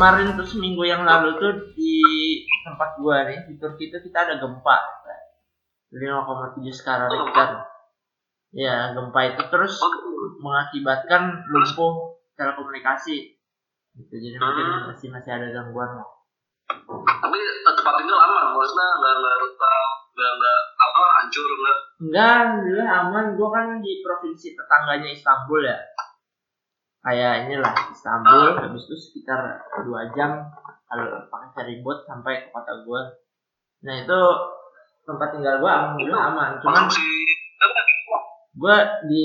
kemarin tuh seminggu yang lalu tuh di tempat gua nih di Turki itu kita ada gempa. 5,7 skala Richter ya gempa itu terus mengakibatkan lumpuh telekomunikasi. Gitu jadi mungkin Hmm. masih masih ada gangguan lah. Tapi tempat tinggal aman, maksudnya nggak nggak retak, nggak nggak apa hancur nggak. enggak alhamdulillah aman. Gua kan di provinsi tetangganya Istanbul ya kayak inilah Istanbul habis itu sekitar dua jam kalau pakai ferry boat sampai ke kota gua. Nah itu tempat tinggal gua alhamdulillah aman. Cuman gua di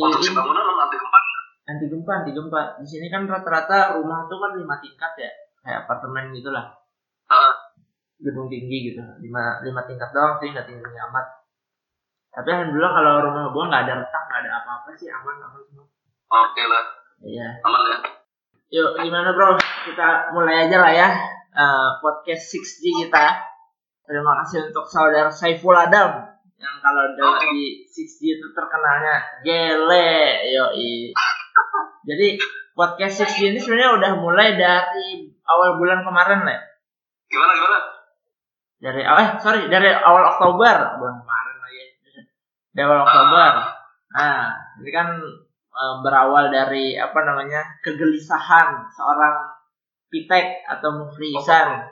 anti gempa. anti gempa. Di sini kan rata-rata rumah tuh kan lima tingkat ya. Kayak apartemen gitulah Ah, gedung tinggi gitu. Lima lima tingkat doang sih nggak tinggi amat. Tapi alhamdulillah kalau rumah gua nggak ada retak nggak ada apa-apa sih. Aman aman semua. Oke lah, iya. Aman ya. yuk gimana bro? Kita mulai aja lah ya eh, podcast 6G kita. Terima kasih untuk saudara Saiful Adam yang kalau di 6G itu terkenalnya gele yoi. Jadi podcast 6G ini sebenarnya udah mulai dari awal bulan kemarin lah Gimana gimana? dari awal eh sorry dari awal Oktober. Bulan kemarin lagi. Dari awal Oktober. Nah ini kan eh, berawal dari apa namanya kegelisahan seorang pitek atau mufrisan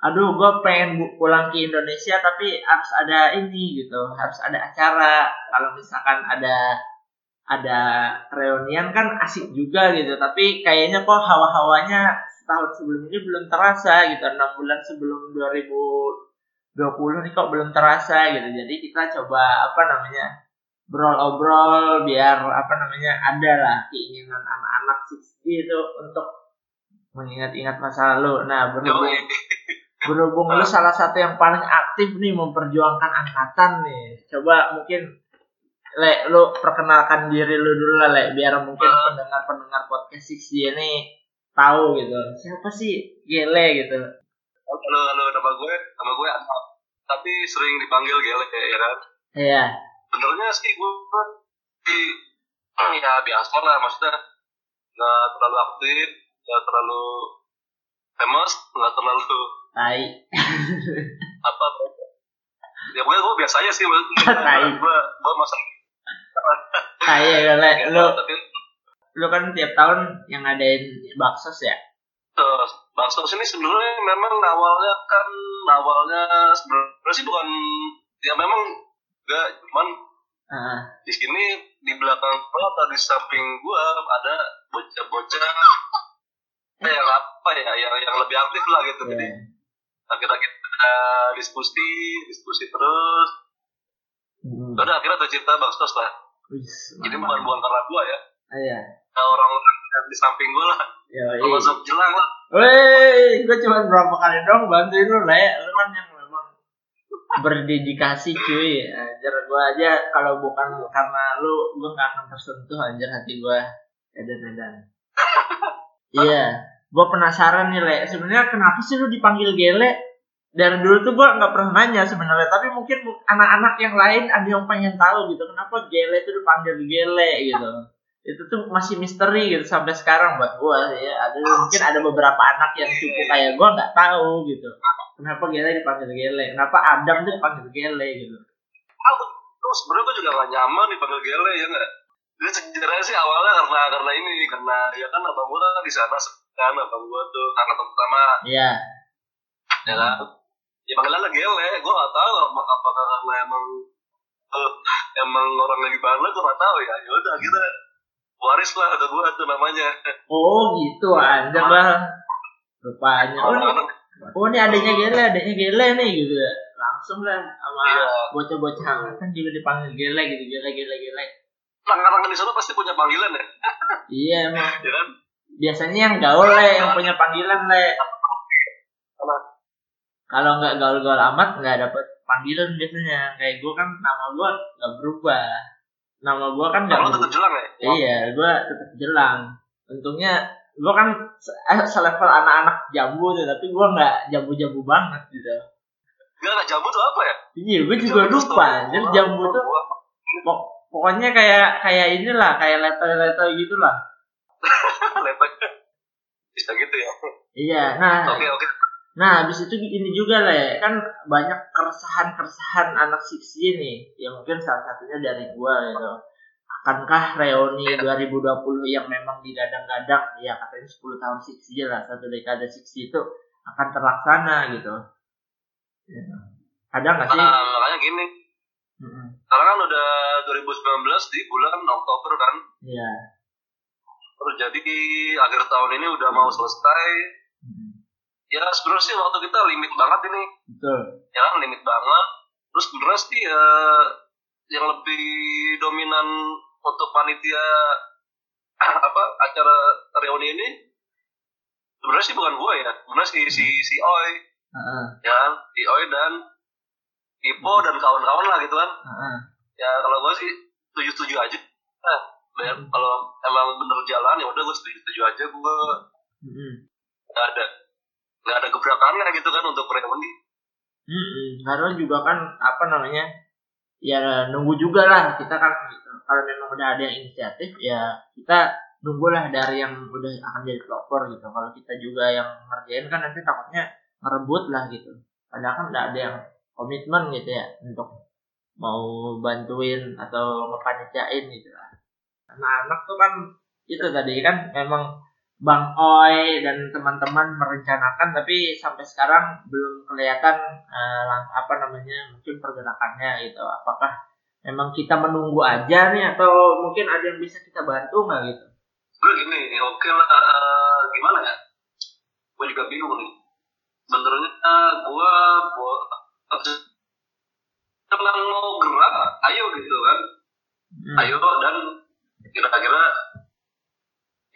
aduh gue pengen pulang ke Indonesia tapi harus ada ini gitu harus ada acara. Kalau misalkan ada ada reunian kan asik juga gitu tapi kayaknya kok hawa-hawanya setahun sebelum ini belum terasa gitu enam bulan sebelum 2020 nih kok belum terasa gitu. Jadi kita coba apa namanya obrol-obrol biar apa namanya ada lah keinginan anak-anak 6 itu untuk mengingat-ingat masa lalu nah berhubung berhubung lu salah satu yang paling aktif nih memperjuangkan angkatan nih coba mungkin le lu perkenalkan diri lu dulu lah le biar mungkin Ah. pendengar pendengar podcast Six ini tahu gitu siapa sih gele gitu Halo, halo, nama gue, nama gue Asap. Tapi sering dipanggil Gele ya kan. iya Benernya sih gue di ya biasa lah maksudnya. Nggak terlalu aktif, nggak terlalu famous, nggak terlalu tai. Apa ya pokoknya gue biasa aja sih Tai. gue gue masa tai ya le. Lu tapi lu kan tiap tahun yang ngadain baksos ya? Uh, bakso ini sebenarnya memang awalnya kan awalnya sebenarnya sih bukan ya memang enggak cuman Ah, di sini di belakang gua atau di samping gua ada bocah-bocah yang apa ya yang yang lebih aktif lah gitu. Iya. jadi akhirnya kita diskusi diskusi terus. Hmm. udah akhirnya tercipta baksos lah. Wis, jadi bukan bukan karena gua ya. Ah, iya. Nah, orang-orang di samping gua lah. Yoi. termasuk jelang lah. Woi, gue cuma berapa kali dong bantuin lu le, lu kan yang berdedikasi cuy. Anjir gue aja kalau bukan karena lu, gue nggak akan tersentuh anjir hati gue. Edan edan. Iya, gue penasaran nih le. Sebenarnya kenapa sih lu dipanggil gele? Dari dulu tuh gue nggak pernah nanya sebenarnya, tapi mungkin anak-anak yang lain ada yang pengen tahu gitu. Kenapa gele itu dipanggil gele gitu? Itu tuh masih misteri gitu sampai sekarang buat gua ya. Ada mungkin ada beberapa anak yang cukup kayak gua nggak tahu gitu. Kenapa Gele dipanggil Gele? Kenapa Adam tuh dipanggil Gele gitu? Aku tuh sebenarnya gue juga gak nyaman dipanggil gele ya nggak? Jadi sejarahnya sih awalnya karena karena ini karena ya kan abang gue kan di sana kan abang gue tuh angkatan pertama. Iya. Ya kan? Ya panggilannya gele gue gak tahu apa- karena emang eh, emang orang lagi bala gue gak tahu ya. Ya udah kita waris lah ke gue tuh namanya. Oh gitu anjir lah. Rupanya. Oh ini, oh ini adanya Gele adanya Gele nih gitu. Ya langsung lah sama Iya. bocah-bocah. Kan juga dipanggil Gele gitu. Gele Gele Gele. Orang-orang di sana pasti punya panggilan ya. Iya emang. Ya kan? Biasanya yang gaul le yang punya panggilan le kalau nggak gaul-gaul amat nggak dapet panggilan biasanya. Kayak gue kan nama gue nggak berubah nama gue kan nggak tetap jelang ya? Iya gue tetap jelang. Untungnya gue kan eh, selevel anak-anak jambu tuh tapi gue nggak jambu-jambu banget gitu. Gak, gak jambu tuh apa ya? iya gue juga Jambu lupa. jadi jambu tuh pok- pokoknya kayak kayak inilah kayak leto-leto gitulah. Bisa gitu ya? Iya, nah. Oke oke. Nah, habis itu ini juga lah ya, kan banyak keresahan-keresahan anak Siksi nih, yang mungkin salah satunya dari gua gitu. Akankah reuni 2020 yang memang digadang-gadang, ya katanya 10 tahun Siksi lah, satu dekade Siksi itu akan terlaksana gitu. Ya. Ada nggak sih? Nah, makanya gini. Sekarang kan udah 2019 di bulan Oktober kan. Iya. Terus jadi akhir tahun ini udah mau selesai. Ya sebenarnya sih waktu kita limit banget ini. Betul. Ya kan limit banget. Terus sebenarnya sih ya yang lebih dominan untuk panitia apa acara reuni ini sebenarnya sih bukan gue ya sebenarnya si si si Oi Heeh. ya kan? si Oi dan Ipo dan kawan-kawan lah gitu kan Heeh. ya kalau gue sih setuju setuju aja nah, biar kalau emang bener jalan ya udah gue setuju setuju aja gue nggak ada nggak ada gebrakannya gitu kan untuk reuni Mm-mm. Karena juga kan apa namanya ya nunggu juga lah. Kita kan kalau memang udah ada yang inisiatif ya kita nunggulah dari yang udah akan jadi pelopor gitu. Kalau kita juga yang ngerjain kan nanti takutnya ngerebut lah gitu. Padahal kan udah ada yang komitmen gitu ya untuk mau bantuin atau ngepanitiain gitu lah. Nah anak tuh kan itu tadi kan memang Bang Oi dan teman-teman merencanakan tapi sampai sekarang belum kelihatan lang- apa namanya mungkin pergerakannya gitu. Apakah memang kita menunggu aja nih atau mungkin ada yang bisa kita bantu nggak gitu? gue gini ya oke lah eh, gimana ya gue juga bingung nih sebenarnya eh, gue buat kalau mau gerak ayo gitu kan Hmm. ayo dan kira-kira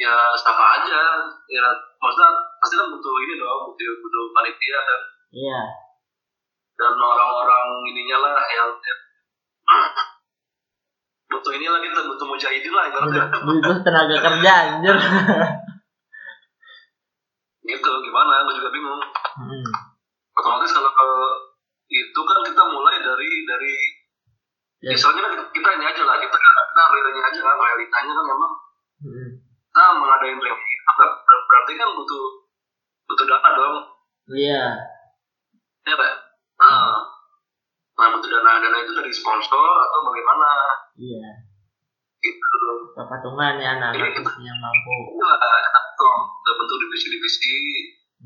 ya sama aja ya maksudnya pasti kan butuh ini dong butuh butuh panitia dan Iya. dan orang-orang ininya lah yang butuh ini lah kita butuh mujahidin lah ibaratnya Butuh tenaga kerja anjir. gitu gimana gue juga bingung Hmm. otomatis kalau ke itu kan kita mulai dari dari Ya. misalnya kan kita, kita ini aja lah kita kita realnya aja kan realitanya kan memang Hmm. Kita mengadain reuni ber- ber- berarti kan butuh butuh dana dong. Iya. ya pak. Nah, nah butuh dana dana itu dari sponsor atau bagaimana? Iya. gitu. Patungan ya anak-anak yang mampu. itulah kita udah bentuk divisi-divisi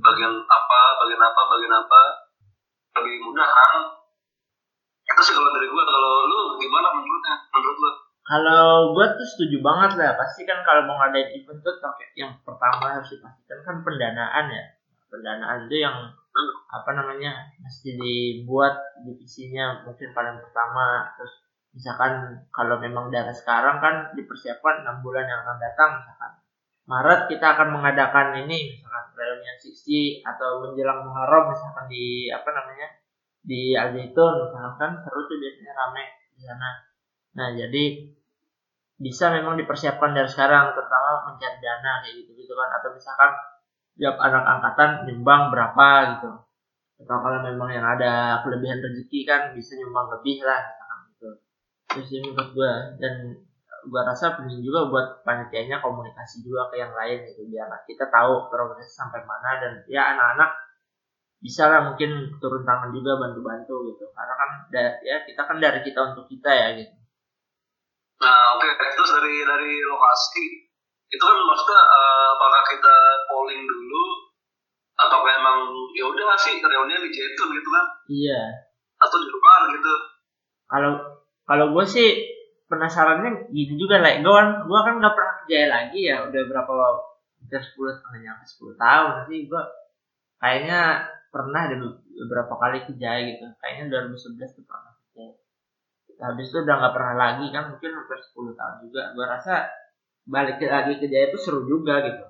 bagian apa bagian apa bagian apa. Lebih mudah kan? Itu sih kalau dari gua. Kalau lu gimana menurutnya? Menurut lu Kalau gue tuh setuju banget lah. Pasti kan kalau mau ngadain event tuh yang pertama harus dipastikan kan pendanaan ya. Pendanaan itu yang apa namanya mesti dibuat divisinya mungkin paling pertama. Terus misalkan kalau memang dari sekarang kan dipersiapkan enam bulan yang akan datang misalkan Maret kita akan mengadakan ini misalkan reunion 60 atau menjelang Muharram misalkan di apa namanya di Al Zaitun misalkan kan seru tuh biasanya rame di sana. Nah jadi bisa memang dipersiapkan dari sekarang terutama mencari dana kayak gitu gitu kan. Atau misalkan tiap anak angkatan nyumbang berapa gitu. Atau kalau memang yang ada kelebihan rezeki kan bisa nyumbang lebih lah gitu. Terus sih menurut gua. Dan gua rasa penting juga buat panitianya komunikasi juga ke yang lain gitu. Biar kita tahu progres sampai mana dan ya anak-anak bisa lah mungkin turun tangan juga bantu-bantu gitu. Karena kan ya kita kan dari kita untuk kita ya gitu Nah, oke. Terus dari dari lokasi itu kan maksudnya eh, apakah kita polling dulu atau emang ya udah sih reuninya di Jetun gitu kan iya atau di luar gitu. kalau kalau gue sih penasarannya gitu juga lah gue kan gue kan nggak pernah kerja lagi ya udah berapa udah sepuluh tahun nyampe sepuluh tahun sih gue kayaknya pernah ada beberapa kali kerja gitu kayaknya 2011 tuh pernah habis itu udah nggak pernah lagi kan mungkin hampir 10 tahun juga. Gue rasa balik lagi kerja itu seru juga gitu.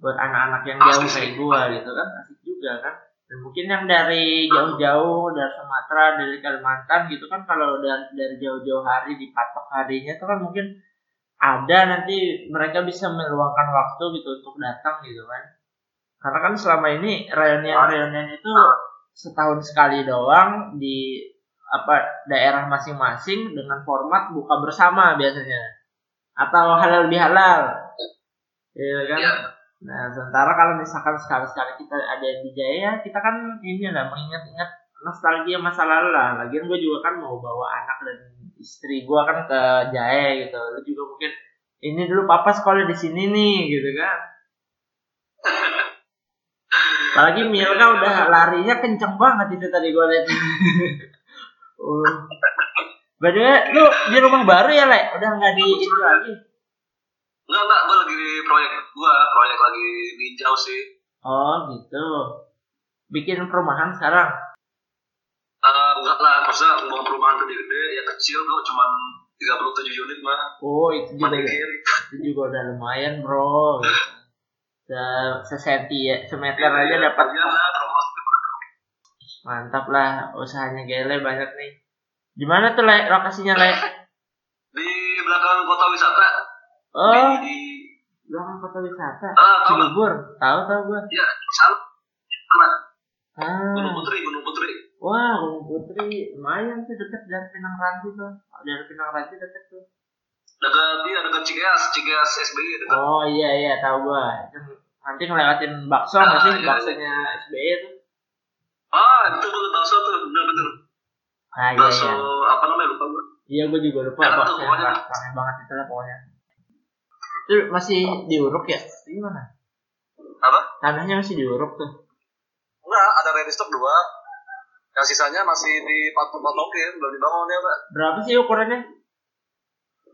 Buat anak-anak yang jauh kayak gue gitu kan asik juga kan. Dan mungkin yang dari jauh-jauh dari Sumatera dari Kalimantan gitu kan kalau dari dari jauh-jauh hari dipatok harinya tuh kan mungkin ada nanti mereka bisa meluangkan waktu gitu untuk datang gitu kan. Karena kan selama ini reunian-reunian itu setahun sekali doang di apa daerah masing-masing dengan format buka bersama biasanya atau halal bihalal Iya kan Iya. Nah, sementara kalau misalkan sekali-sekali kita ada di Jaya, kita kan ini lah mengingat-ingat nostalgia masa lalu lah. Lagian gue juga kan mau bawa anak dan istri gue kan ke Jaya gitu. Lu juga mungkin ini dulu papa sekolah di sini nih gitu kan. Apalagi Milka udah larinya kenceng banget itu tadi gue lihat. way, lu di rumah baru ya, Le? Udah nggak di itu lagi? Enggak, enggak, gue lagi di proyek gue, proyek lagi di jauh sih. Oh, gitu. Bikin perumahan sekarang? Uh, enggak lah, maksudnya mau perumahan gede-gede, ya kecil kok, cuman 37 unit mah. Oh, itu juga, Mandiri. itu juga udah lumayan, bro. Se sesenti ya, semeter aja dapat. Ya Mantap lah, usahanya Gele banyak nih. Di mana tuh, Le? Lokasinya, Le? di belakang kota wisata. Oh, Di, di belakang kota wisata. ah, tahu nggak? Cibubur. Tahu, tahu gua. Ya, sana. Sana. Gunung Ah. Putri, Gunung Putri. Wah, Gunung Putri lumayan sih deket dari Pinang Ranti tuh. Dari Pinang Ranti deket tuh. Dekat dia dekat Cikeas, Cikeas SBY dekat. Oh iya iya tahu gua. Nanti ngelewatin bakso nggak Ah, sih? iya, Baksonya SBY tuh. Ah, itu betul bakso tuh, bener-bener. Ah iya Bakso iya. apa namanya lupa gue. Iya gua juga lupa Enak tuh bakso pokoknya. yang rame banget itu lah pokoknya. Itu masih diuruk ya? Gimana? Apa? Tanahnya masih diuruk tuh. Enggak, ada ready stock dua. Yang sisanya masih dipatok-patokin, belum dibangun ya, Pak. Berapa sih ukurannya?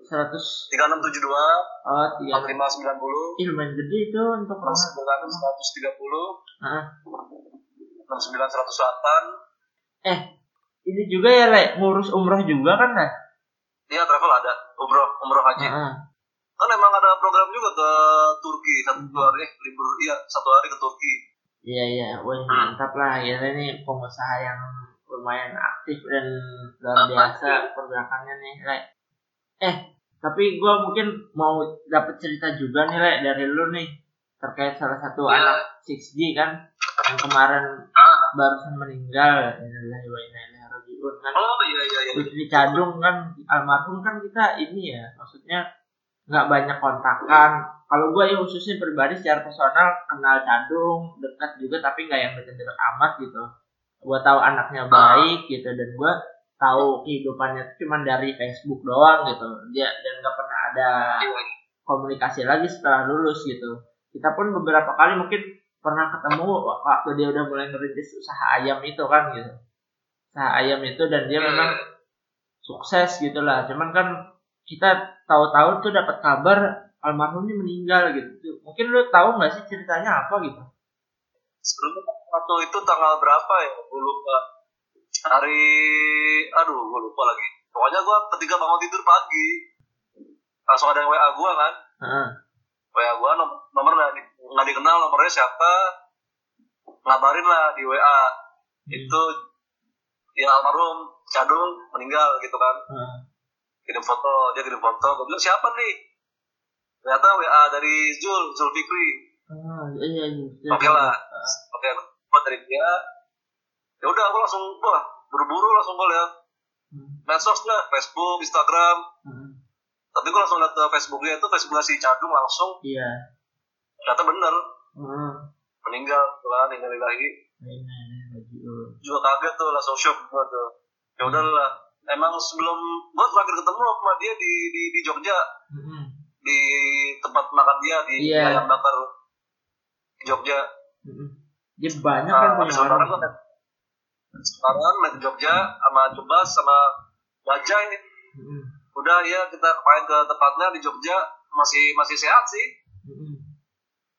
100 3672, oh 3 4590, Ih, lumayan gede itu untuk rumah. 69 130, Heeh. 69 108. Eh, ini juga ya, Le, ngurus umroh juga kan, nah? Iya, travel ada. Umroh, umroh haji. Heeh. Kan emang ada program juga ke Turki satu hari eh, libur iya satu hari ke Turki. Iya iya, wah mantap lah ya ini pengusaha yang lumayan aktif dan luar biasa pergerakannya nih, Le. Eh, tapi gua mungkin mau dapat cerita juga nih, Le, dari lu nih terkait salah satu Ya. anak 6G kan yang kemarin Ah, barusan meninggal Innalillahi wa inna ilaihi rajiun kan? Oh iya iya iya. Putri Cadung kan almarhum kan kita ini ya maksudnya nggak banyak kontakan. Kalau gue ya khususnya pribadi secara personal kenal Cadung dekat juga tapi nggak yang deket-deket amat gitu. Gue tahu anaknya baik gitu dan gue tahu kehidupannya itu cuma dari Facebook doang gitu. Dia dan nggak pernah ada Iya, komunikasi lagi setelah lulus gitu. Kita pun beberapa kali mungkin pernah ketemu waktu dia udah mulai ngerintis usaha ayam itu kan gitu usaha ayam itu dan dia memang sukses gitulah cuman kan kita tahu-tahu tuh dapat kabar almarhumnya meninggal gitu mungkin lu tahu nggak sih ceritanya apa gitu Sebelumnya waktu itu tanggal berapa ya? Gue lupa. Hari, aduh, gue lupa lagi. Pokoknya gue ketika bangun tidur pagi, langsung ada yang WA gue kan. Heeh. WA gue nom- nomor nggak di- nggak dikenal nomornya siapa, ngabarin lah di WA. Itu ya almarhum Cadung meninggal gitu kan. Heeh. Kirim foto, dia kirim foto. Gue bilang siapa nih? Ternyata WA dari Zul, Zul Fikri. Ah, iya, iya, iya. Oke lah. Oke, gue dari dia. Ya udah, aku langsung wah buru-buru langsung gue lihat Hmm. medsos lah, Facebook, Instagram. Heeh. Tapi gue langsung lihat ke Facebooknya itu Facebooknya si Cadung langsung iya ternyata bener Heeh. meninggal lah tinggal lagi juga kaget tuh langsung shock gue tuh ya udahlah emang sebelum gue terakhir ketemu sama dia di di, di Jogja Heeh. di tempat makan dia di Iya. ayam bakar Jogja Heeh. dia banyak Nah, kan punya lebaran orang sekarang naik ke Jogja sama Jebas sama Bajai Heeh. udah ya kita main ke tempatnya di Jogja masih masih sehat sih Heeh.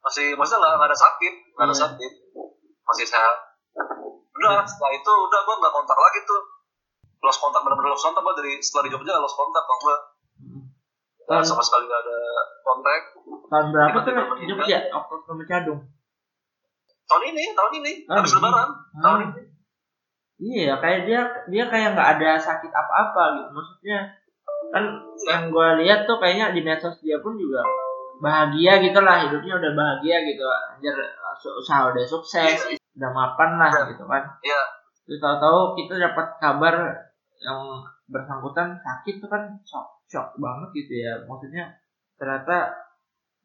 Masih maksudnya nggak ada sakit nggak ada Iya. sakit. Masih sehat. Udah setelah itu udah gue nggak kontak lagi tuh. Lost kontak benar-benar lost kontak gue dari setelah di Jogja lost kontak sama gue Heeh. Nah, Tahun- sama sekali nggak ada kontak. Tahun berapa tuh. Jogja? Waktu sama Cadung? Tahun ini tahun ini. Ah, habis lebaran tahun Ah. ini. Iya, kayak dia dia kayak nggak ada sakit apa-apa gitu. Maksudnya kan yang gue lihat tuh kayaknya di medsos dia pun juga bahagia gitu lah hidupnya udah bahagia gitu. Anjir usaha udah sukses, udah mapan lah gitu kan. Iya. Terus tahu-tahu kita dapat kabar yang bersangkutan sakit tuh kan shock shock banget gitu ya. Maksudnya ternyata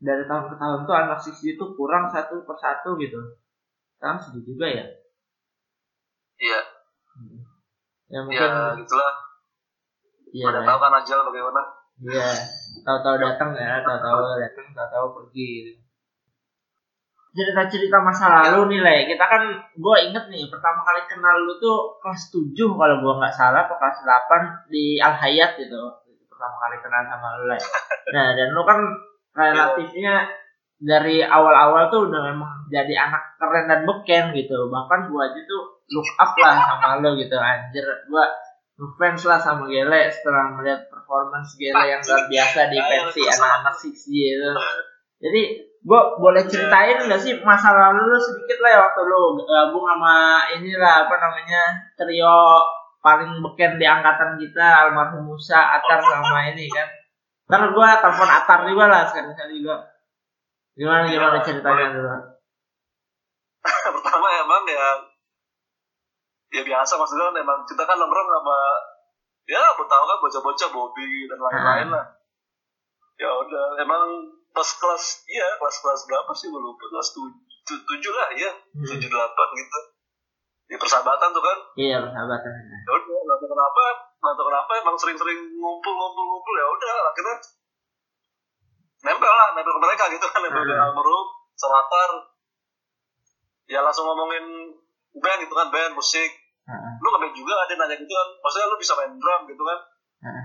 dari tahun ke tahun tuh anak six itu kurang satu per satu gitu sekarang sedih juga ya iya ya ya mungkin gitulah iya pada ya. tahu kan ajal bagaimana Iya, tahu-tahu datang ya, tahu-tahu datang, tahu-tahu pergi. Gitu. Cerita-cerita masa lalu nih, Le. Kita kan, gue inget nih, pertama kali kenal lu tuh kelas 7 kalau gue nggak salah, atau kelas 8 di Al Hayat gitu. Pertama kali kenal sama lu, Le. Nah, dan lu kan relatifnya dari awal-awal tuh udah memang jadi anak keren dan beken gitu. Bahkan gue aja tuh look up lah sama lu gitu, anjir. Gue ngefans lah sama Gele setelah melihat performance Gele yang luar biasa di pensi anak-anak 6G itu. Jadi gue boleh ceritain nggak sih masa lalu lu sedikit lah ya waktu lu gabung sama inilah apa namanya trio paling beken di angkatan kita almarhum Musa Atar sama ini kan. Ntar gue telepon Atar juga lah sekali-sekali juga. Gimana gimana ceritanya dulu? pertama emang ya ya biasa. Maksudnya kan emang kita kan nongkrong sama ya aku tahu kan bocah-bocah Bobby dan lain-lain lah. Ya udah emang pas kelas iya kelas kelas berapa sih gue lupa. Kelas tujuh tujuh lah ya Hmm. tujuh delapan gitu. Di persahabatan tuh kan. Iya persahabatan. ya udah nggak tahu kenapa nggak tahu kenapa emang sering-sering ngumpul ngumpul ngumpul ya udah akhirnya nempel lah nempel ke mereka gitu kan nempel ke Hmm. almarhum selatar ya langsung ngomongin band gitu kan band musik Heeh. lu ngeband juga ada nanya gitu kan maksudnya lu bisa main drum gitu kan Heeh.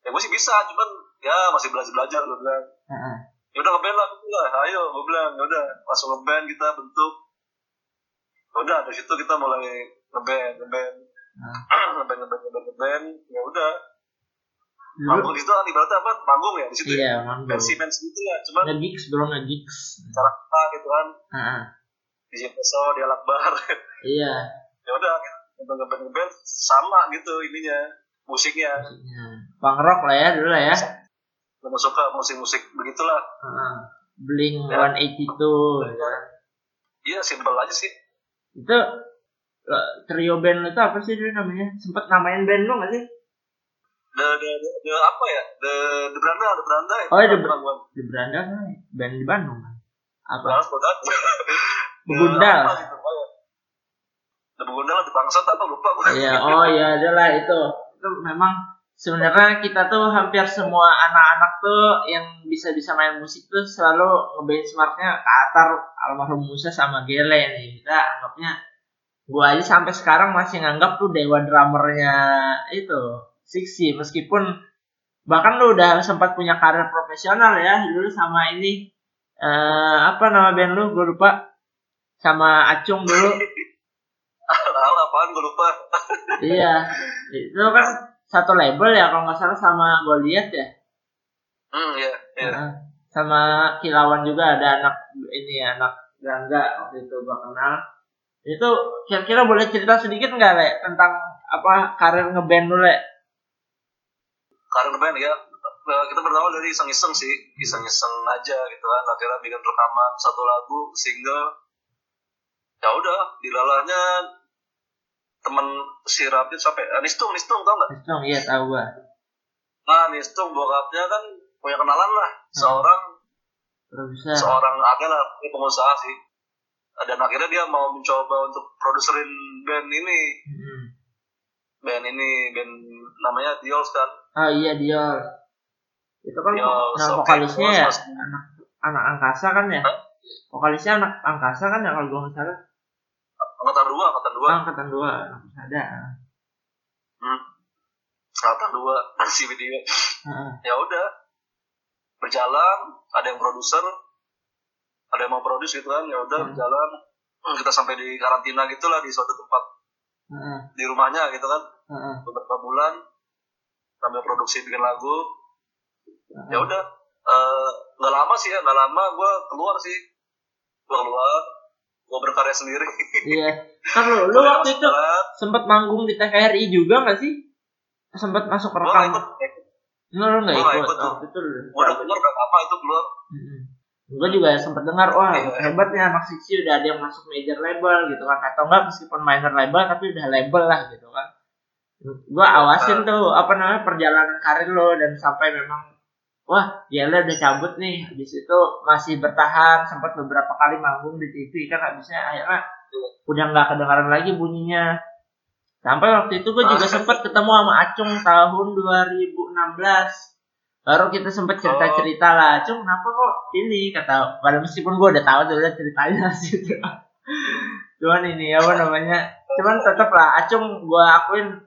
ya gue sih bisa cuman ya masih belajar belajar gue bilang Heeh. ya udah ngeband lah gitu lah ayo gue bilang ya udah langsung ngeband kita bentuk Ya udah dari situ kita mulai ngeband ngeband Heeh. ngeband ngeband ngeband ngeband ya udah manggung di situ kan ibaratnya apa manggung ya di situ ya iya manggung. pensi pensi gitu ya cuman Nge-gigs bro nge-gigs. cara kita gitu kan Heeh. di Jepeso di Alakbar Iya. ya udah ngeband ngeband ngeband sama gitu ininya musiknya musiknya. Punk rock lah ya dulu lah ya. gue suka musik-musik begitulah Heeh. Blink Ya. 182 ya. iya simpel aja sih Itu eh, trio band itu apa sih dulu namanya? Sempet namain band lu gak sih? the the the, the apa ya the the beranda the beranda Oh, The kan bukan bukan Di Beranda kan band di Bandung kan. Apa? Balas Begundal. The Begundal di bangsat apa lupa gue Iya, oh iya adalah itu. Itu memang sebenarnya kita tuh hampir semua anak-anak tuh yang bisa-bisa main musik tuh selalu ngebenchmarknya ke Atar almarhum Musa sama Gele nih. Kita anggapnya gua aja sampai sekarang masih nganggap tuh dewa drummernya itu Sixi meskipun bahkan lu udah sempat punya karir profesional ya dulu sama ini eh apa nama band lu gue lupa sama Acung dulu apaan gue lupa. Iya. Itu kan satu label ya kalau nggak salah sama Goliath ya? Hmm iya iya. Heeh. sama Kilauan juga ada anak ini anak Gangga waktu itu gua kenal. Itu kira-kira boleh cerita sedikit nggak le tentang apa karir ngeband lu le karir band ya Nah, kita berawal dari iseng-iseng sih iseng-iseng aja gitu kan. Akhirnya bikin rekaman satu lagu single. Ya udah dilalahnya temen si Rapid sampai eh, Nistung Nistung tau nggak? Nistung iya tahu gua. Nah Nistung bokapnya kan punya kenalan lah. Seorang produser. seorang lah ini pengusaha sih. Dan akhirnya dia mau mencoba untuk produserin band ini. Hmm. band ini band namanya Diols kan? Oh iya dia itu kan Dios, nah vokalisnya ya? Dios, anak anak angkasa kan ya? Hah? vokalisnya anak angkasa kan ya kalau gua nggak salah angkatan dua angkatan dua angkatan dua ada hmm. angkatan dua si video Heeh. ya udah berjalan ada yang produser ada yang mau produce gitu kan ya udah Hmm. berjalan Hmm, kita sampai di karantina gitulah di suatu tempat Heeh. di rumahnya gitu kan Heeh. beberapa bulan sambil produksi bikin lagu Heeh. ya udah eh, nggak lama sih ya nggak lama gue keluar sih gue keluar gue berkarya sendiri Iya. Kan lu, lu waktu itu sempat manggung di TVRI juga nggak sih? Sempat masuk gue rekam. ikut Lu lu Gua ikut? ikut tuh. Waktu itu lu. gue udah gak apa itu keluar Gue juga sempat dengar, wah Iya. hebat ya anak Sixi udah ada yang masuk major label gitu kan. Atau enggak meskipun minor label tapi udah label lah gitu kan. Gue awasin tuh apa namanya perjalanan karir lo dan sampai memang wah Yele udah cabut nih. Habis itu masih bertahan sempat beberapa kali manggung di TV kan. Habisnya akhirnya udah nggak kedengaran lagi bunyinya. Sampai waktu itu gue juga Ah. sempat ketemu sama Acung tahun 2016 baru kita sempat cerita cerita lah Acung kenapa kok ini? Kata padahal meskipun gue udah tahu tuh udah ceritanya gitu cuman ini apa namanya cuman tetap lah Acung gue akuin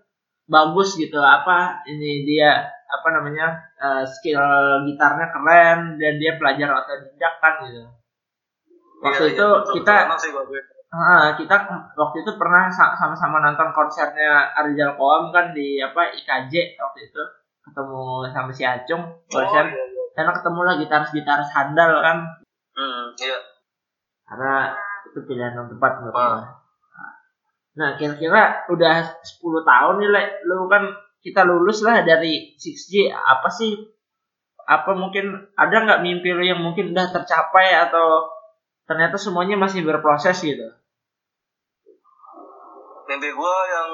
bagus gitu apa ini dia apa namanya eh, skill gitarnya keren dan dia pelajar otodidak kan gitu waktu Iya, itu iya, betul. kita bagus. Ah, kita waktu itu pernah sa- sama-sama nonton konsernya Arizal Koam kan di apa IKJ waktu itu ketemu sama si Acung konser Oh, iya, iya. karena ketemu lah gitaris-gitaris handal kan Hmm, iya. karena itu pilihan yang tepat menurut Ah. Nah, kira-kira udah 10 tahun nih, Le. Lu kan kita lulus lah dari 6G. Apa sih apa mungkin ada nggak mimpi lu yang mungkin udah tercapai atau ternyata semuanya masih berproses gitu? Mimpi gue yang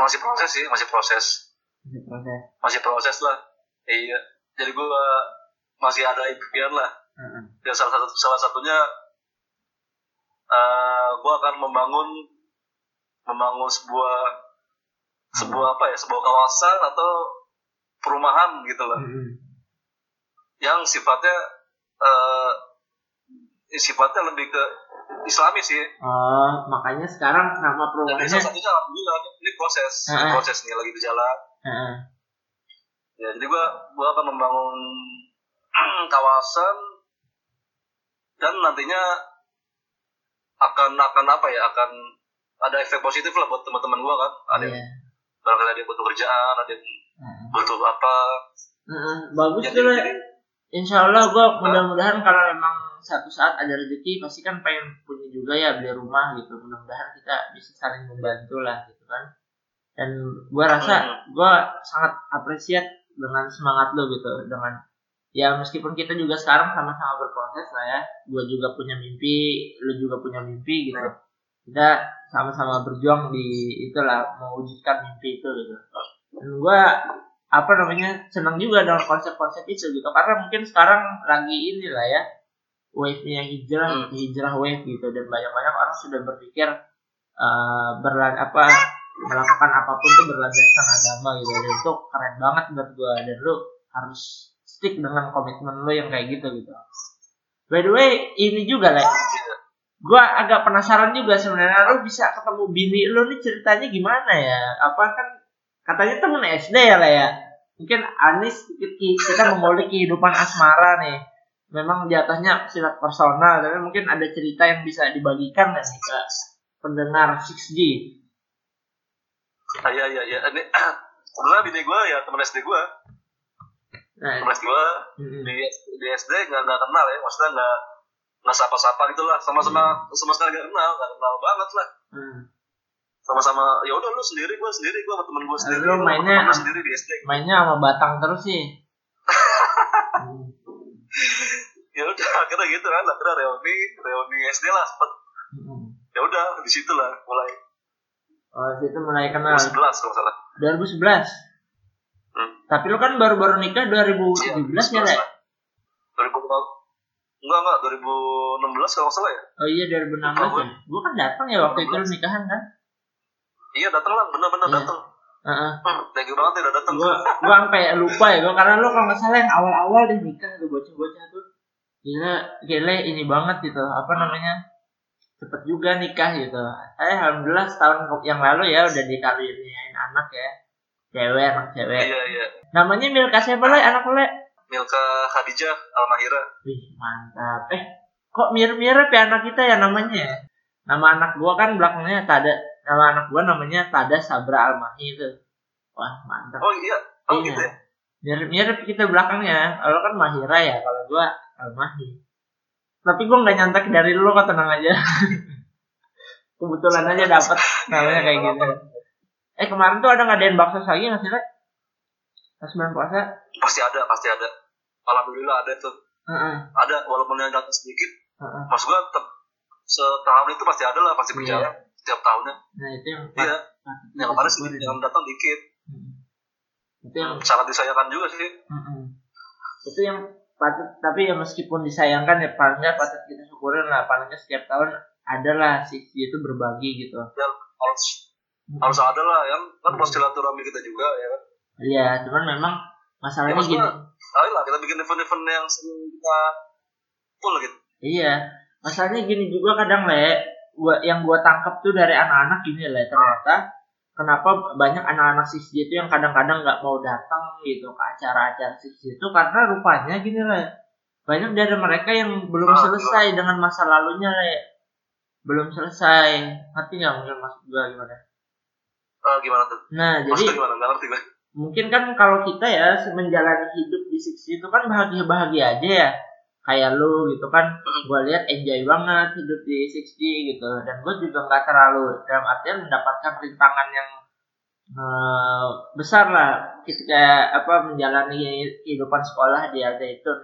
masih proses sih, masih proses. Masih proses. Masih proses lah. Iya. Jadi gue masih ada impian lah. Heeh. Dan salah satu salah satunya eh gue akan membangun membangun sebuah sebuah apa ya sebuah kawasan atau perumahan gitu lah Mm-mm. yang sifatnya eh sifatnya lebih ke islami sih Oh, makanya sekarang nama dan perumahannya. salah satunya alhamdulillah ini proses ini Ah. proses nih lagi berjalan Heeh. ya jadi gua gua akan membangun kawasan dan nantinya akan akan apa ya akan ada efek positif lah buat teman-teman gua kan ada Iya. Barangkali ada yang butuh kerjaan ada yang butuh apa Heeh. Bagus Jadi- tuh, jadi- Insya Allah gue mudah-mudahan kalau memang satu saat ada rezeki pasti kan pengen punya juga ya beli rumah gitu. Mudah-mudahan kita bisa saling membantu lah gitu kan. Dan gue rasa gue sangat apresiat dengan semangat lo gitu dengan ya meskipun kita juga sekarang sama-sama berproses lah ya. Gue juga punya mimpi, lu juga punya mimpi gitu. Kita sama-sama berjuang di itulah mewujudkan mimpi itu gitu. Dan gue apa namanya senang juga dengan konsep-konsep itu gitu karena mungkin sekarang lagi inilah ya wave-nya hijrah Hmm. hijrah wave gitu dan banyak-banyak orang sudah berpikir eh berlan apa melakukan apa pun tuh berlandaskan agama gitu dan itu keren banget buat gua dan lu harus stick dengan komitmen lu yang kayak gitu gitu by the way ini juga lah Iya. Gua agak penasaran juga sebenarnya lu bisa ketemu bini lu nih ceritanya gimana ya? Apa kan katanya temen SD ya lah ya mungkin Anis kita mengulik kehidupan asmara nih. Memang jatuhnya sifat personal tapi mungkin ada cerita yang bisa dibagikan nggak nih ke pendengar 6G Ah, iya iya iya. Ini sebenarnya bini gue ya teman SD gue nah teman SD gue di, di SD nggak nggak kenal ya maksudnya nggak nggak sapa-sapa gitu lah sama-sama sama sekali nggak kenal nggak kenal banget lah mm. sama-sama ya udah lu sendiri gue sendiri gue sama temen gue sendiri Lu sama mainnya- gua sendiri di SD mainnya sama batang terus sih Hmm. ya udah akhirnya gitu kan akhirnya reuni reuni SD lah sempet Mm. ya udah di situ lah mulai oh situ mulai kenal 11 kalau salah 2011 Hmm. tapi lu kan baru-baru nikah 2017 ya Le? 2000 enggak enggak 2016 kalau salah ya Oh iya 2016 ya. Gua kan datang ya waktu itu lu nikahan kan. iya datang lah bener-bener Iya. datang Heeh. hmm, thank you banget ya udah datang Gua gua sampai lupa ya gua karena lu kalau nggak salah yang awal-awal deh nikah tuh bocah-bocah tuh. Gila, gile ini banget gitu. Apa namanya? Cepet juga nikah gitu. Saya alhamdulillah setahun yang lalu ya udah dikaruniain anak ya. Cewek, anak cewek. iya iya Namanya Milka siapa Le? Anak lu Le? Milka Khadijah Almahira Wih, mantap. Eh, kok mirip-mirip ya anak kita ya namanya ya? Nama anak gua kan belakangnya Tada. Nama anak gua namanya Tada Sabra Almahi itu. Wah, mantap. oh iya oh Iya. gitu ya Mirip-mirip kita belakangnya. Kalau kan Mahira ya, kalau gua Almahi. Tapi gua nggak nyantek dari lu kok tenang aja. Kebetulan aja dapat namanya kayak gitu. Eh kemarin tuh ada ngadain bakso lagi nggak sih, Le? Pas bulan puasa? pasti ada pasti ada. Alhamdulillah ada tuh. Heeh, ada walaupun yang datang sedikit. Heeh. maksud gua tetap setahun itu pasti ada lah pasti Iya. berjalan setiap tahunnya. Nah, itu yang iya. yang kemarin sedikit yang datang dikit. Mm. Itu yang sangat disayangkan juga sih. Mm-mm. itu yang patut tapi ya meskipun disayangkan ya paling nggak patut kita syukurin lah paling nggak setiap tahun adalah sisi itu berbagi gitu. Ya harus harus ada lah yang kan pas silaturahmi kita juga ya kan iya cuman memang masalahnya Ya, gini. ayo lah kita bikin event-event yang sering kita full gitu. Iya masalahnya gini juga kadang le gua yang gua tangkap tuh dari anak-anak gini le ternyata kenapa banyak anak-anak sisji itu yang kadang-kadang nggak mau datang gitu ke acara-acara sisji itu karena rupanya gini le banyak dari mereka yang belum Ah, selesai dengan masa lalunya le. Belum selesai. Ngerti nggak mungkin maksud gua gimana? Eh, gimana tuh? Nah jadi maksudnya gimana? Nggak ngerti gue mungkin kan kalau kita ya menjalani hidup di Sixty itu kan bahagia bahagia aja ya. Kayak lu gitu kan gue lihat enjoy banget hidup di Sixty gitu. Dan gue juga nggak terlalu dalam artian mendapatkan rintangan yang eh, besar lah ketika apa menjalani kehidupan sekolah di Al Zaitun.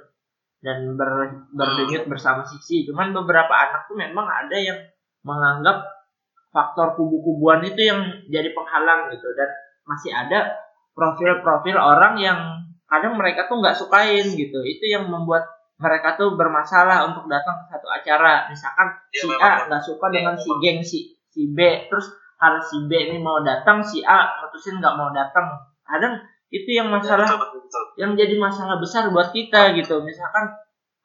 Dan ber, berdenyut bersama Sixty cuman beberapa anak tuh memang ada yang menganggap faktor kubu-kubuan itu yang jadi penghalang gitu. Dan masih ada profil-profil orang yang kadang mereka tuh nggak sukain gitu. Itu yang membuat mereka tuh bermasalah untuk datang ke satu acara. Misalkan Iya, si A nggak suka Iya, dengan si geng si si B terus kalau si B ini mau datang si A mutusin nggak mau datang. Kadang itu yang masalah betul, betul, betul. yang jadi masalah besar buat kita gitu. Misalkan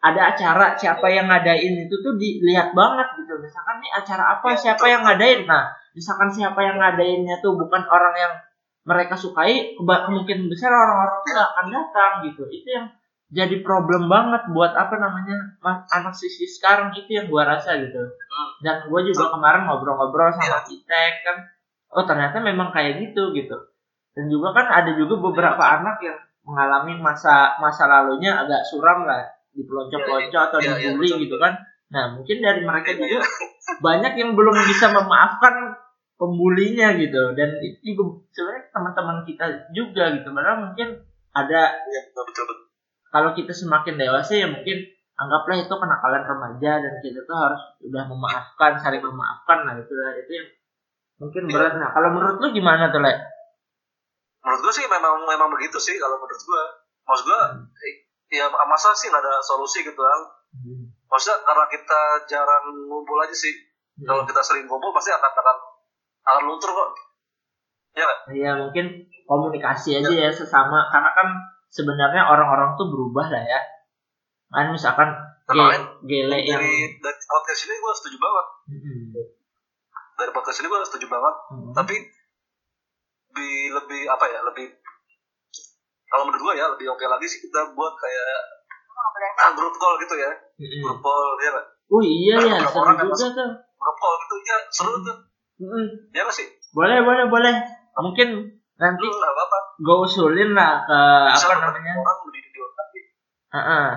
ada acara siapa yang ngadain itu tuh dilihat banget gitu. Misalkan nih acara apa Ya, siapa betul. yang ngadain? Nah misalkan siapa yang ngadainnya tuh bukan orang yang mereka sukai kemungkinan besar orang-orang tuh gak akan datang gitu. Itu yang jadi problem banget buat apa namanya anak sisi sekarang itu yang gua rasa gitu. Dan gue juga kemarin ngobrol-ngobrol sama Itek kan. Oh ternyata memang kayak gitu gitu. Dan juga kan ada juga beberapa anak yang mengalami masa masa lalunya agak suram lah dipelonco-pelonco atau Iya, iya, dibully gitu kan. Nah mungkin dari mereka Iya. juga banyak yang belum bisa memaafkan pembulinya gitu. Dan itu juga sebenarnya teman-teman kita juga gitu. Padahal mungkin ada Iya, betul, betul, betul. kalau kita semakin dewasa ya mungkin anggaplah itu kenakalan remaja dan kita tuh harus udah memaafkan saling memaafkan. Nah itu lah itu yang mungkin Iya. berat. Nah kalau menurut lu gimana tuh le menurut gue sih memang memang begitu sih kalau menurut gue maksud gue ya masa sih nggak ada solusi gitu kan maksudnya karena kita jarang ngumpul aja sih. Kalau kita sering ngumpul pasti akan akan akan luntur kok. Ya? Iya mungkin komunikasi aja ya. sesama. Karena kan sebenarnya orang-orang tuh berubah lah ya. Kan misalkan ge- gele yang dari dari podcast ini gue setuju banget. Mm-mm. dari podcast ini gue setuju banget. Mm-mm. tapi lebih lebih apa ya lebih kalau menurut gue ya lebih oke lagi sih kita buat kayak ah, grup call gitu ya. Mm-mm. grup call ya nggak? oh iya ya seru kan juga tuh. grup call gitu ya seru tuh Mm-mm. ya sih boleh boleh boleh. Mungkin nanti lu nggak apa-apa. gue usulin lah ke Bisa apa namanya? orang di otak Heeh.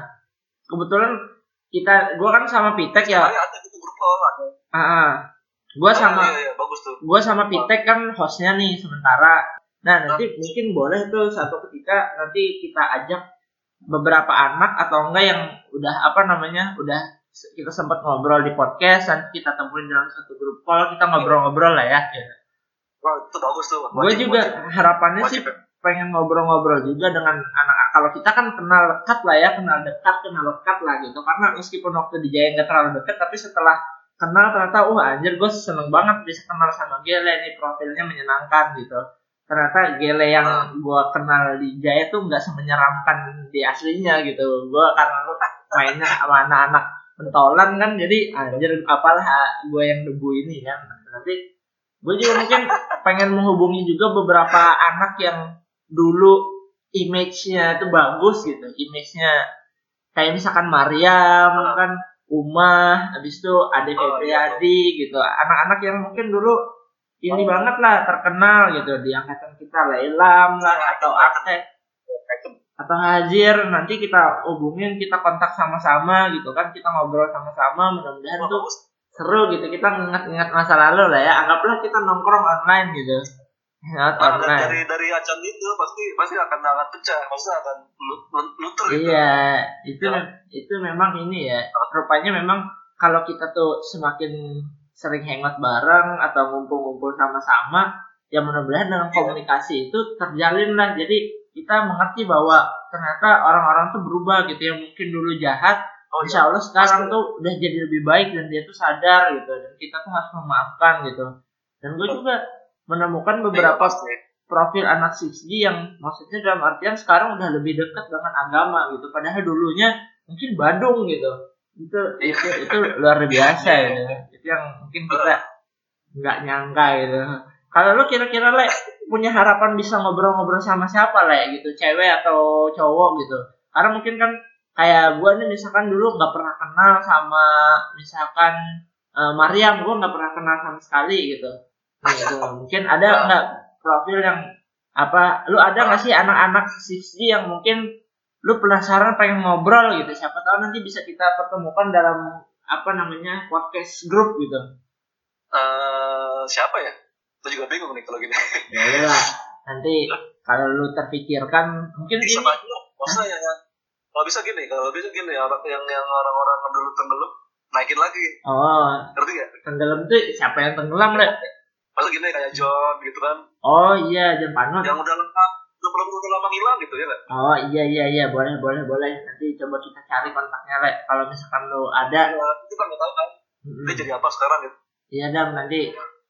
kebetulan kita gua kan sama Pitek ya. Ada gitu grup ada. Gua Oh, sama iya, iya, bagus tuh. gua sama Pitek kan hostnya nih sementara. Nah nanti mungkin boleh tuh satu ketika nanti kita ajak beberapa anak atau enggak yang udah apa namanya udah kita sempat ngobrol di podcast nanti kita temuin dalam satu grup call kita ngobrol-ngobrol lah ya, Wah, itu bagus tuh gue juga wajib. harapannya sih Wajib. pengen ngobrol-ngobrol juga dengan anak kalau kita kan kenal dekat lah ya kenal dekat kenal dekat lah gitu karena meskipun waktu di Jaya nggak terlalu dekat tapi setelah kenal ternyata wah anjir gue seneng banget bisa kenal sama Gele nih profilnya menyenangkan gitu ternyata Gele yang Ah. gue kenal di Jaya tuh nggak semenyeramkan di aslinya gitu gue karena lu mainnya sama anak-anak pentolan kan jadi anjir apalah gue yang debu ini kan. Tapi gue juga mungkin pengen menghubungi juga beberapa anak yang dulu image-nya itu bagus gitu image-nya kayak misalkan Mariam kan Uma habis itu Ade Oh, iya. Febriadi gitu. Anak-anak yang mungkin dulu ini Oh. banget lah terkenal gitu di angkatan kita lah Ilham lah atau Ate atau Hazir nanti kita hubungin kita kontak sama-sama gitu kan kita ngobrol sama-sama mudah-mudahan Wah, tuh seru gitu kita nginget-nginget masa lalu lah ya anggaplah kita nongkrong online gitu. Nah, online. dari dari acan itu pasti pasti akan akan pecah maksudnya akan lu- lu- luntur gitu. Iya itu Ya. itu memang ini ya rupanya memang kalau kita tuh semakin sering hangout bareng atau ngumpul-ngumpul sama-sama ya mudah-mudahan dengan Iya. komunikasi itu terjalin lah. Jadi kita mengerti bahwa ternyata orang-orang tuh berubah gitu yang mungkin dulu jahat Oh, Insya iya. Allah sekarang tuh udah jadi lebih baik dan dia tuh sadar gitu. Dan kita tuh harus memaafkan gitu. Dan gue juga menemukan Iya, beberapa pasti. profil anak 6G yang maksudnya dalam artian sekarang udah lebih dekat dengan agama gitu. Padahal dulunya mungkin Bandung gitu. Itu itu itu luar biasa gitu itu yang mungkin kita nggak nyangka gitu. Kalau lu kira-kira le punya harapan bisa ngobrol-ngobrol sama siapa le gitu cewek atau cowok gitu karena mungkin kan kayak gua nih misalkan dulu nggak pernah kenal sama misalkan eh, Mariam gua nggak pernah kenal sama sekali gitu gitu. mungkin ada nggak profil yang apa lu ada nggak sih anak-anak 6G yang mungkin lu penasaran pengen ngobrol gitu siapa tahu nanti bisa kita pertemukan dalam apa namanya podcast grup gitu Eh, siapa ya? Gue juga bingung nih kalau gini. ya udahlah nanti kalau lu terpikirkan mungkin bisa ini maju dong. Maksudnya yang kalau bisa gini, kalau bisa gini orang yang yang orang-orang yang dulu tenggelam naikin lagi. oh Ngerti gak? tenggelam tuh siapa yang tenggelam le Masa gini kayak John gitu kan. oh iya John Panot Yang udah lama udah belum udah lama ngilang gitu ya oh iya iya iya boleh boleh boleh nanti coba kita cari kontaknya le kalau misalkan lu ada Ya, itu kan nggak tahu kan. mm, Dia jadi apa sekarang gitu. iya dam nanti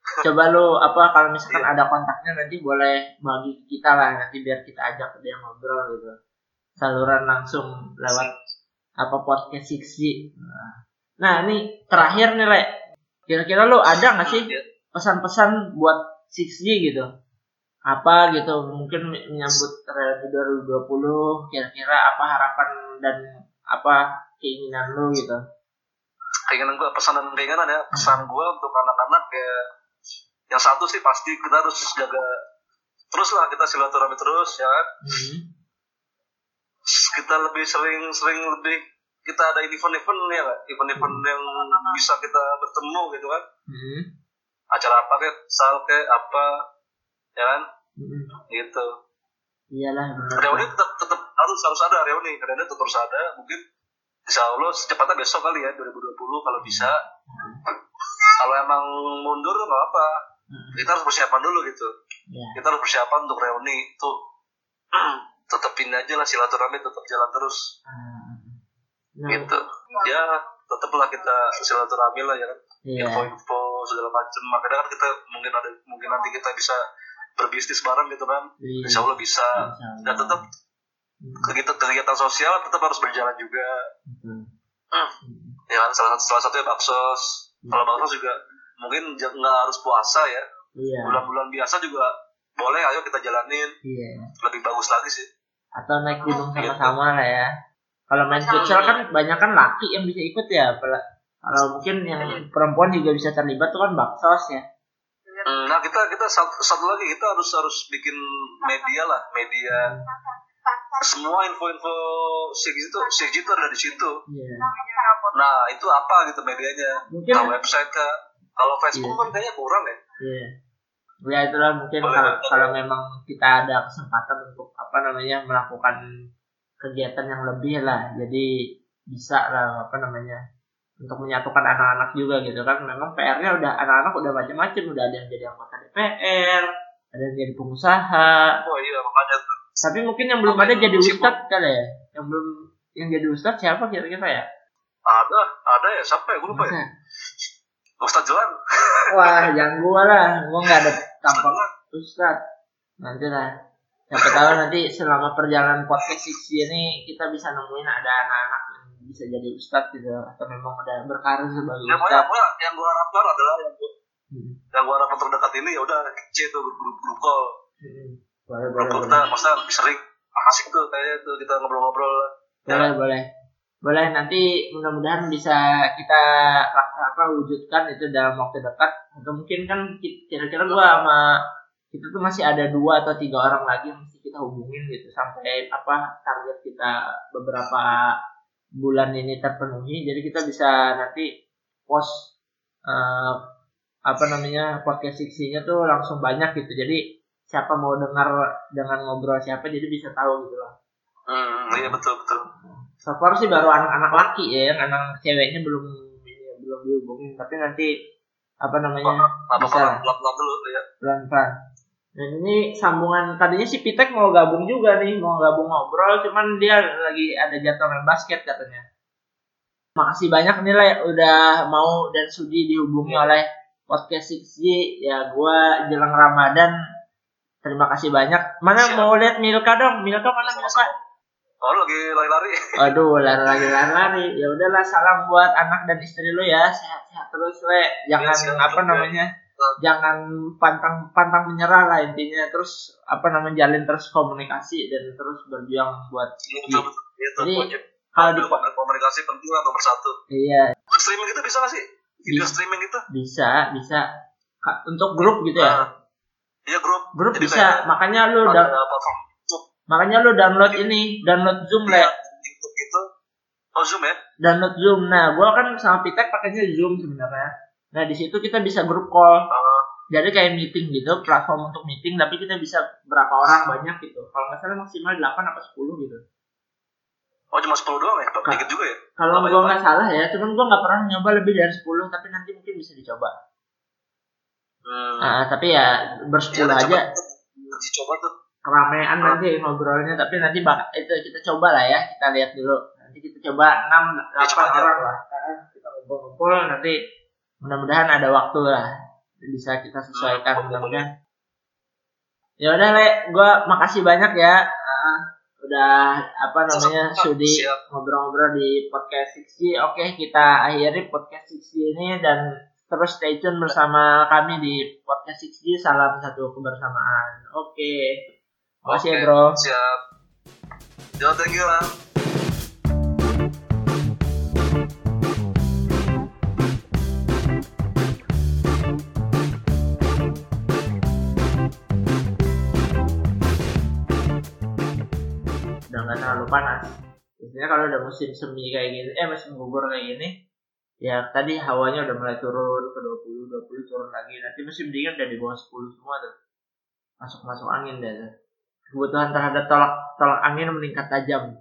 coba lu apa kalau misalkan ada kontaknya nanti boleh bagi kita lah nanti biar kita ajak dia ngobrol gitu saluran langsung lewat apa podcast Siksi nah, ini terakhir nih le kira-kira lu ada nggak sih Ya. pesan-pesan buat 6G gitu apa gitu mungkin menyambut reuni 2020 kira-kira apa harapan dan apa keinginan lu gitu Keinginan gue, pesan dan keinginan ya. Pesan gue untuk anak-anak ya. Yang satu sih pasti kita harus jaga terus lah kita silaturahmi terus ya kan. hmm. kita lebih sering sering lebih kita ada event-event ya nggak event-event yang bisa kita bertemu gitu kan? Hmm. acara apa kayak sal kayak apa ya kan? Hmm. gitu. Iyalah. Reuni tetap tetap harus harus ada reuni. Reuni tetap harus ada mungkin insya Allah secepatnya besok kali ya 2020 kalau bisa. Kalau emang mundur nggak apa Hmm. kita harus persiapan dulu gitu ya kita harus persiapan untuk reuni itu tetepin aja lah silaturahmi tetap jalan terus Ah. nah, gitu ya tetaplah kita silaturahmi lah ya kan iya info-info segala macam makanya kan kita mungkin ada mungkin nanti kita bisa berbisnis bareng gitu kan iya insya Allah bisa Insya dan tetap Hmm. kegiatan kegiatan sosial tetap harus berjalan juga. Hmm. Hmm. ya kan salah satu salah satunya baksos Hmm. kalau baksos juga mungkin nggak harus puasa ya. Iya. Bulan-bulan biasa juga boleh ayo kita jalanin. Iya. Lebih bagus lagi sih. Atau naik gunung sama-sama lah ya. Kalau main futsal kan banyak kan laki yang bisa ikut ya kalau mungkin yang perempuan juga bisa terlibat tuh kan baksos ya. Hmm, nah kita kita satu, satu lagi kita harus harus bikin media lah media. Semua info-info six itu six itu ada di situ. Iya. Nah itu apa gitu medianya? Mungkin Nah, website kah kalau Facebook Iya. kan kayaknya kurang ya. Iya. Ya itulah mungkin kalau kalau memang kita ada kesempatan untuk apa namanya melakukan kegiatan yang lebih lah. Jadi bisa lah apa namanya untuk menyatukan anak-anak juga gitu kan. Memang PR-nya udah anak-anak udah macam-macam udah ada yang jadi anggota DPR ada yang jadi pengusaha. Oh iya tuh. tapi mungkin yang belum ada jadi Sibuk. ustadz kali ya. Yang belum yang jadi ustadz siapa kira-kira ya? Ada ada ya. Siapa ya? Gue lupa ya? Ustadz Jelan wah yang gua lah. Gua nggak ada tampak ustadz. Nanti lah. Siapa tahu nanti selama perjalanan podcast Siksi ini kita bisa nemuin ada anak-anak yang bisa jadi ustadz gitu. Atau memang udah berkarir sebagai yang pokoknya ustadz. gua, yang gue harapkan adalah yang gua, Hmm. yang gue harapkan terdekat ini ya udah C tuh grup grup call. Hmm. boleh boleh grup boleh. kita maksudnya lebih sering. Asik tuh kayaknya tuh kita ngobrol-ngobrol boleh boleh boleh nanti mudah-mudahan bisa kita apa wujudkan itu dalam waktu dekat. Atau mungkin kan ki- kira-kira gua sama kita tuh masih ada dua atau tiga orang lagi yang mesti kita hubungin gitu. Sampai apa target kita beberapa bulan ini terpenuhi. Jadi kita bisa nanti post eh, apa namanya podcast fiksinya tuh langsung banyak gitu. Jadi siapa mau dengar dengan ngobrol siapa jadi bisa tahu gitu loh hmm iya betul betul So far sih baru anak-anak laki ya, yang anak ceweknya belum belum dihubungin. Tapi nanti apa namanya bisa pelan pelan pelan dulu ya pelan-pelan. Dan ini sambungan tadinya si Pitek mau gabung juga nih, mau gabung ngobrol, cuman dia lagi ada jadwal main basket katanya. Makasih banyak nih lah udah mau dan sudi dihubungi oleh podcast 6G. Ya gua jelang Ramadan terima kasih banyak. Mana Siap. mau lihat Milka dong? Milka mana Milka? Oh, lu lagi lari-lari. Aduh, lari-lari lari-lari. Ya udahlah salam buat anak dan istri lu ya. Sehat-sehat terus, we. Jangan siap, apa siap. namanya? Jangan pantang pantang menyerah lah intinya. Terus apa namanya? Jalin terus komunikasi dan terus berjuang buat betul. Itu Jadi, wajib. kalau di Komunikasi- penting lah nomor satu. iya Streaming gitu bisa gak sih? Video Bisa. streaming gitu? bisa bisa untuk grup gitu ya. Nah, Iya grup. Grup Jadi bisa. kayak Makanya lu platform YouTube, makanya lu download ini, download Zoom iya, le. YouTube gitu. Oh Zoom ya? Download Zoom. Nah, gua kan sama Pitek pakainya Zoom sebenarnya. Nah, di situ kita bisa grup call. Uh, jadi kayak meeting gitu platform untuk meeting tapi kita bisa berapa orang banyak gitu kalau nggak salah maksimal 8 apa 10 gitu oh cuma 10 doang ya? Dikit juga ya? kalau ya, nggak salah ya cuman gua nggak pernah nyoba lebih dari 10 tapi nanti mungkin bisa dicoba Hmm. Ah, tapi ya bersepuluh Iya, aja coba- Dicoba tuh. Keramaian nanti ngobrolnya tapi nanti bak itu kita coba lah ya kita lihat dulu. Nanti kita coba 6 8 coba. aja. orang. Lah Ah, kita ngumpul-ngumpul nanti mudah-mudahan ada waktu lah. Bisa kita sesuaikan mudah-mudahan ya udah le. Gua makasih banyak ya. Ah, udah apa namanya sudi ngobrol-ngobrol di podcast 6G oke kita akhiri podcast 6G ini dan terus stay tune bersama kami di podcast 6G salam satu kebersamaan. Oke makasih ya Oke, bro Siap. Yo, thank you lah. udah nggak terlalu panas biasanya kalau udah musim semi kayak gini eh musim gugur kayak gini ya tadi hawanya udah mulai turun ke 20 20 turun lagi nanti musim dingin udah di bawah 10 semua tuh masuk masuk angin deh tuh. Kebutuhan terhadap tolak tolak angin meningkat tajam